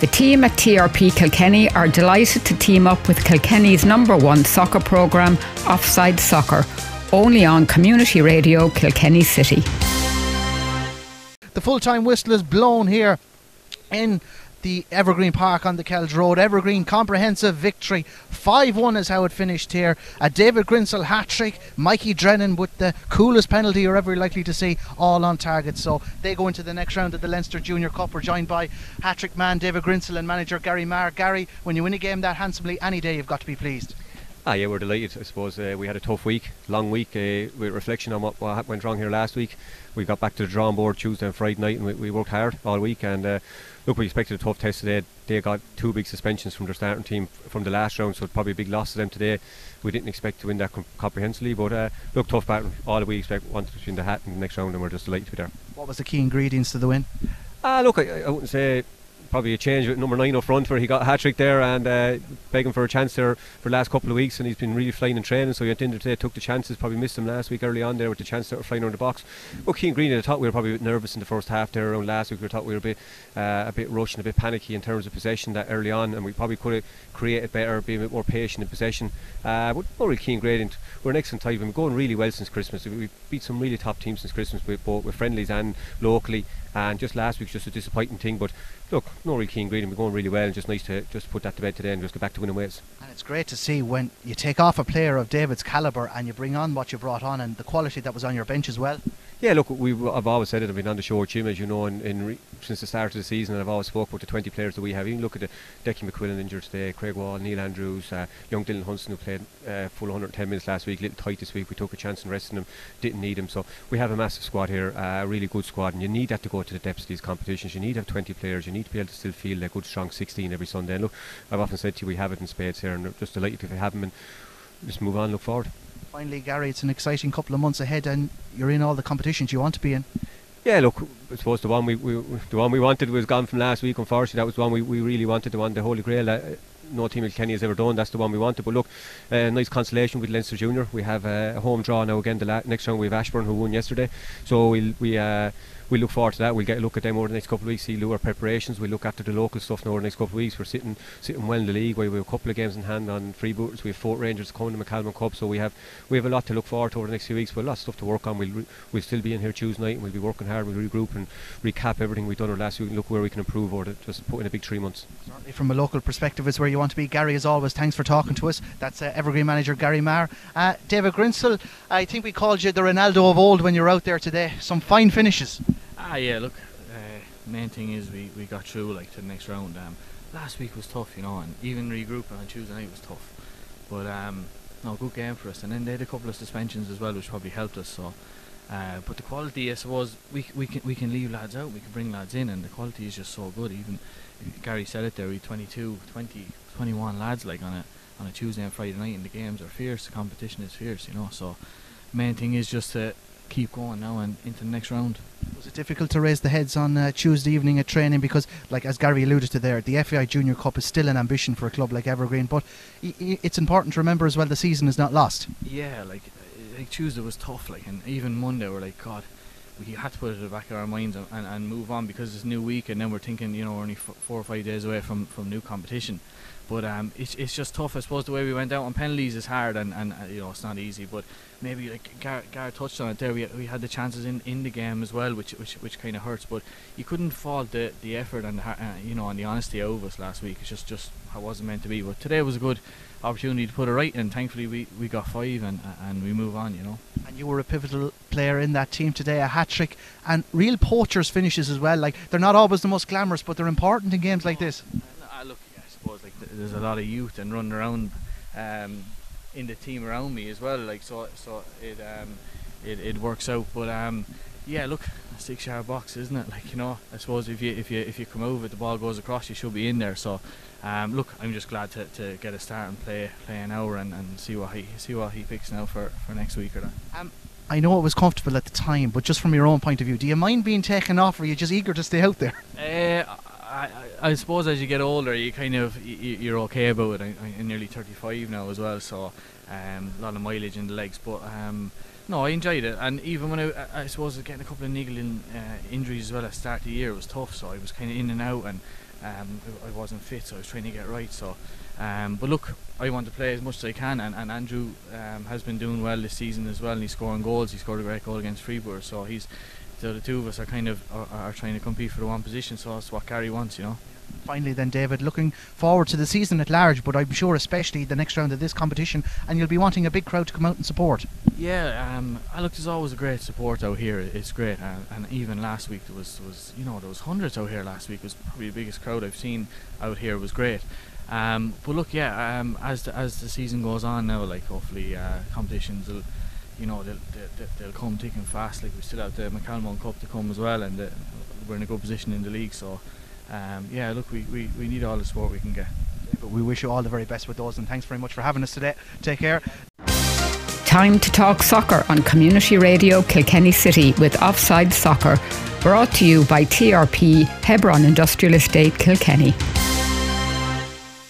The team at TRP Kilkenny are delighted to team up with Kilkenny's number one soccer programme, Offside Soccer, only on community radio Kilkenny City. The full time whistle is blown here in the Evergreen Park on the Kells Road. Evergreen comprehensive victory. 5 1 is how it finished here. A David Grinsell hat trick. Mikey Drennan with the coolest penalty you're ever likely to see, all on target. So they go into the next round of the Leinster Junior Cup. We're joined by hat trick man David Grinsell and manager Gary Maher. Gary, when you win a game that handsomely, any day you've got to be pleased. Ah, yeah, we're delighted. I suppose uh, we had a tough week, long week, uh, with reflection on what, what went wrong here last week. We got back to the drawing board Tuesday and Friday night, and we, we worked hard all week. And uh, look, we expected a tough test today. They got two big suspensions from their starting team from the last round, so probably a big loss to them today. We didn't expect to win that com- comprehensively, but uh, look, tough battle. All we expect wanted between the hat in the next round, and we're just delighted to be there. What was the key ingredients to the win? Ah, look, I, I wouldn't say probably a change with number nine up front where he got a hat trick there and uh, begging for a chance there for the last couple of weeks and he's been really flying in training. So he went in today took the chances probably missed him last week early on there with the chance of flying around the box. But Keane Green I thought we were probably a bit nervous in the first half there around last week. We thought we were a bit uh, a bit rushed and a bit panicky in terms of possession that early on and we probably could have created better be a bit more patient in possession. Uh, but really Keane Green we're an excellent type and we're going really well since Christmas. We've beat some really top teams since Christmas. Both with friendlies and locally and just last week's just a disappointing thing. But look, no really keen green, we're going really well, and just nice to just put that to bed today and just get back to winning ways. And it's great to see when you take off a player of David's calibre and you bring on what you brought on and the quality that was on your bench as well. Yeah, look, we I've always said it. I've been on the show with Jim, as you know, in, in re, since the start of the season, and I've always spoke about the 20 players that we have. Even look at the Decky McQuillan injured today, Craig Wall, Neil Andrews, uh, young Dylan Hunson who played uh, full 110 minutes last week, little tight this week. We took a chance and resting him, didn't need him. So we have a massive squad here, uh, a really good squad, and you need that to go to the depths of these competitions. You need to have 20 players. You need to be able to still feel a good, strong 16 every Sunday. And look, I've often said to you, we have it in spades here, and just delighted if we have them and just move on, look forward. Finally, Gary, it's an exciting couple of months ahead, and you're in all the competitions you want to be in. Yeah, look, I suppose the one we, we the one we wanted was gone from last week. Unfortunately, that was the one we, we really wanted, the one the Holy Grail. Uh, no team in Kenny has ever done. That's the one we wanted. But look, uh, nice consolation with Leinster Junior. We have uh, a home draw now again. The la- next round we have Ashbourne who won yesterday. So we'll, we uh, we look forward to that. We'll get a look at them over the next couple of weeks, see do our preparations. We'll look after the local stuff now over the next couple of weeks. We're sitting sitting well in the league. We have a couple of games in hand on freebooters. We have Fort Rangers coming to McCalmont Cup, so we have we have a lot to look forward to over the next few weeks. We've a lot of stuff to work on. We'll we'll still be in here Tuesday night and we'll be working hard. We'll regroup and recap everything we've done over the last week and look where we can improve the, just put in a big three months. Certainly from a local perspective is where you want to be. Gary, as always, thanks for talking to us. That's uh, Evergreen manager Gary Maher. Uh, David Grinsell, I think we called you the Ronaldo of old when you were out there today. Some fine finishes. Ah, yeah. Look, uh, main thing is we, we got through like to the next round. Um, last week was tough, you know, and even regrouping on Tuesday night was tough. But um, no, good game for us. And then they had a couple of suspensions as well, which probably helped us. So, uh, but the quality, I suppose, we we can we can leave lads out, we can bring lads in, and the quality is just so good. Even Gary said it there, we 22, 20, 21 lads like on a on a Tuesday and Friday night, and the games are fierce. The competition is fierce, you know. So, main thing is just to keep going now and into the next round. Was it difficult to raise the heads on uh, Tuesday evening at training? Because, like as Gary alluded to there, the FAI Junior Cup is still an ambition for a club like Evergreen. But it's important to remember as well the season is not lost. Yeah, like like Tuesday was tough, like, and even Monday we're like, God, we had to put it at the back of our minds and, and, and move on because it's a new week, and then we're thinking, you know, we're only f- four or five days away from, from new competition. But um, it's it's just tough. I suppose the way we went out on penalties is hard, and, and uh, you know it's not easy. But maybe like Gar, Gar touched on it there, we, we had the chances in, in the game as well, which which which kind of hurts. But you couldn't fault the the effort and the, uh, you know and the honesty of us last week. It's just just how it wasn't meant to be. But today was a good opportunity to put it right, and thankfully we, we got five and and we move on. You know. And you were a pivotal player in that team today, a hat trick, and real poachers finishes as well. Like they're not always the most glamorous, but they're important in games like this. I look, I suppose like th- there's a lot of youth and running around um, in the team around me as well. Like so, so it um, it, it works out. But um, yeah, look, a six yard box, isn't it? Like you know, I suppose if you if you if you come over, the ball goes across, you should be in there. So um, look, I'm just glad to, to get a start and play play an hour and, and see what he see what he picks now for, for next week or that. Um, I know it was comfortable at the time, but just from your own point of view, do you mind being taken off, or are you just eager to stay out there? Uh, I, I, suppose as you get older, you kind of y- y- you're okay about it. I, I'm nearly 35 now as well, so um, a lot of mileage in the legs. But um, no, I enjoyed it, and even when I, I- I suppose getting a couple of niggling uh, injuries as well at the start of the year it was tough. So I was kind of in and out, and um, I wasn't fit, so I was trying to get right. So, um, but look, I want to play as much as I can, and, and Andrew um, has been doing well this season as well, and he's scoring goals. He scored a great goal against Freeburg, so he's the two of us are kind of are, are trying to compete for the one position. So that's what Gary wants, you know. Finally, then, David, looking forward to the season at large, but I'm sure especially the next round of this competition, and you'll be wanting a big crowd to come out and support. Yeah, um, look, there's always a great support out here. It's great, uh, and even last week there was, was, you know, there was hundreds out here last week. It was probably the biggest crowd I've seen out here. It was great. Um, but look, yeah, um, as the, as the season goes on now, like hopefully uh, competitions will, you know, they'll, they'll, they'll come thick and fast. Like we still have the McCalmont Cup to come as well, and the, we're in a good position in the league. So um, yeah, look, we, we, we need all the support we can get. But we wish you all the very best with those, and thanks very much for having us today. Take care. Time to talk soccer on Community Radio Kilkenny City with Offside Soccer, brought to you by TRP Hebron Industrial Estate Kilkenny.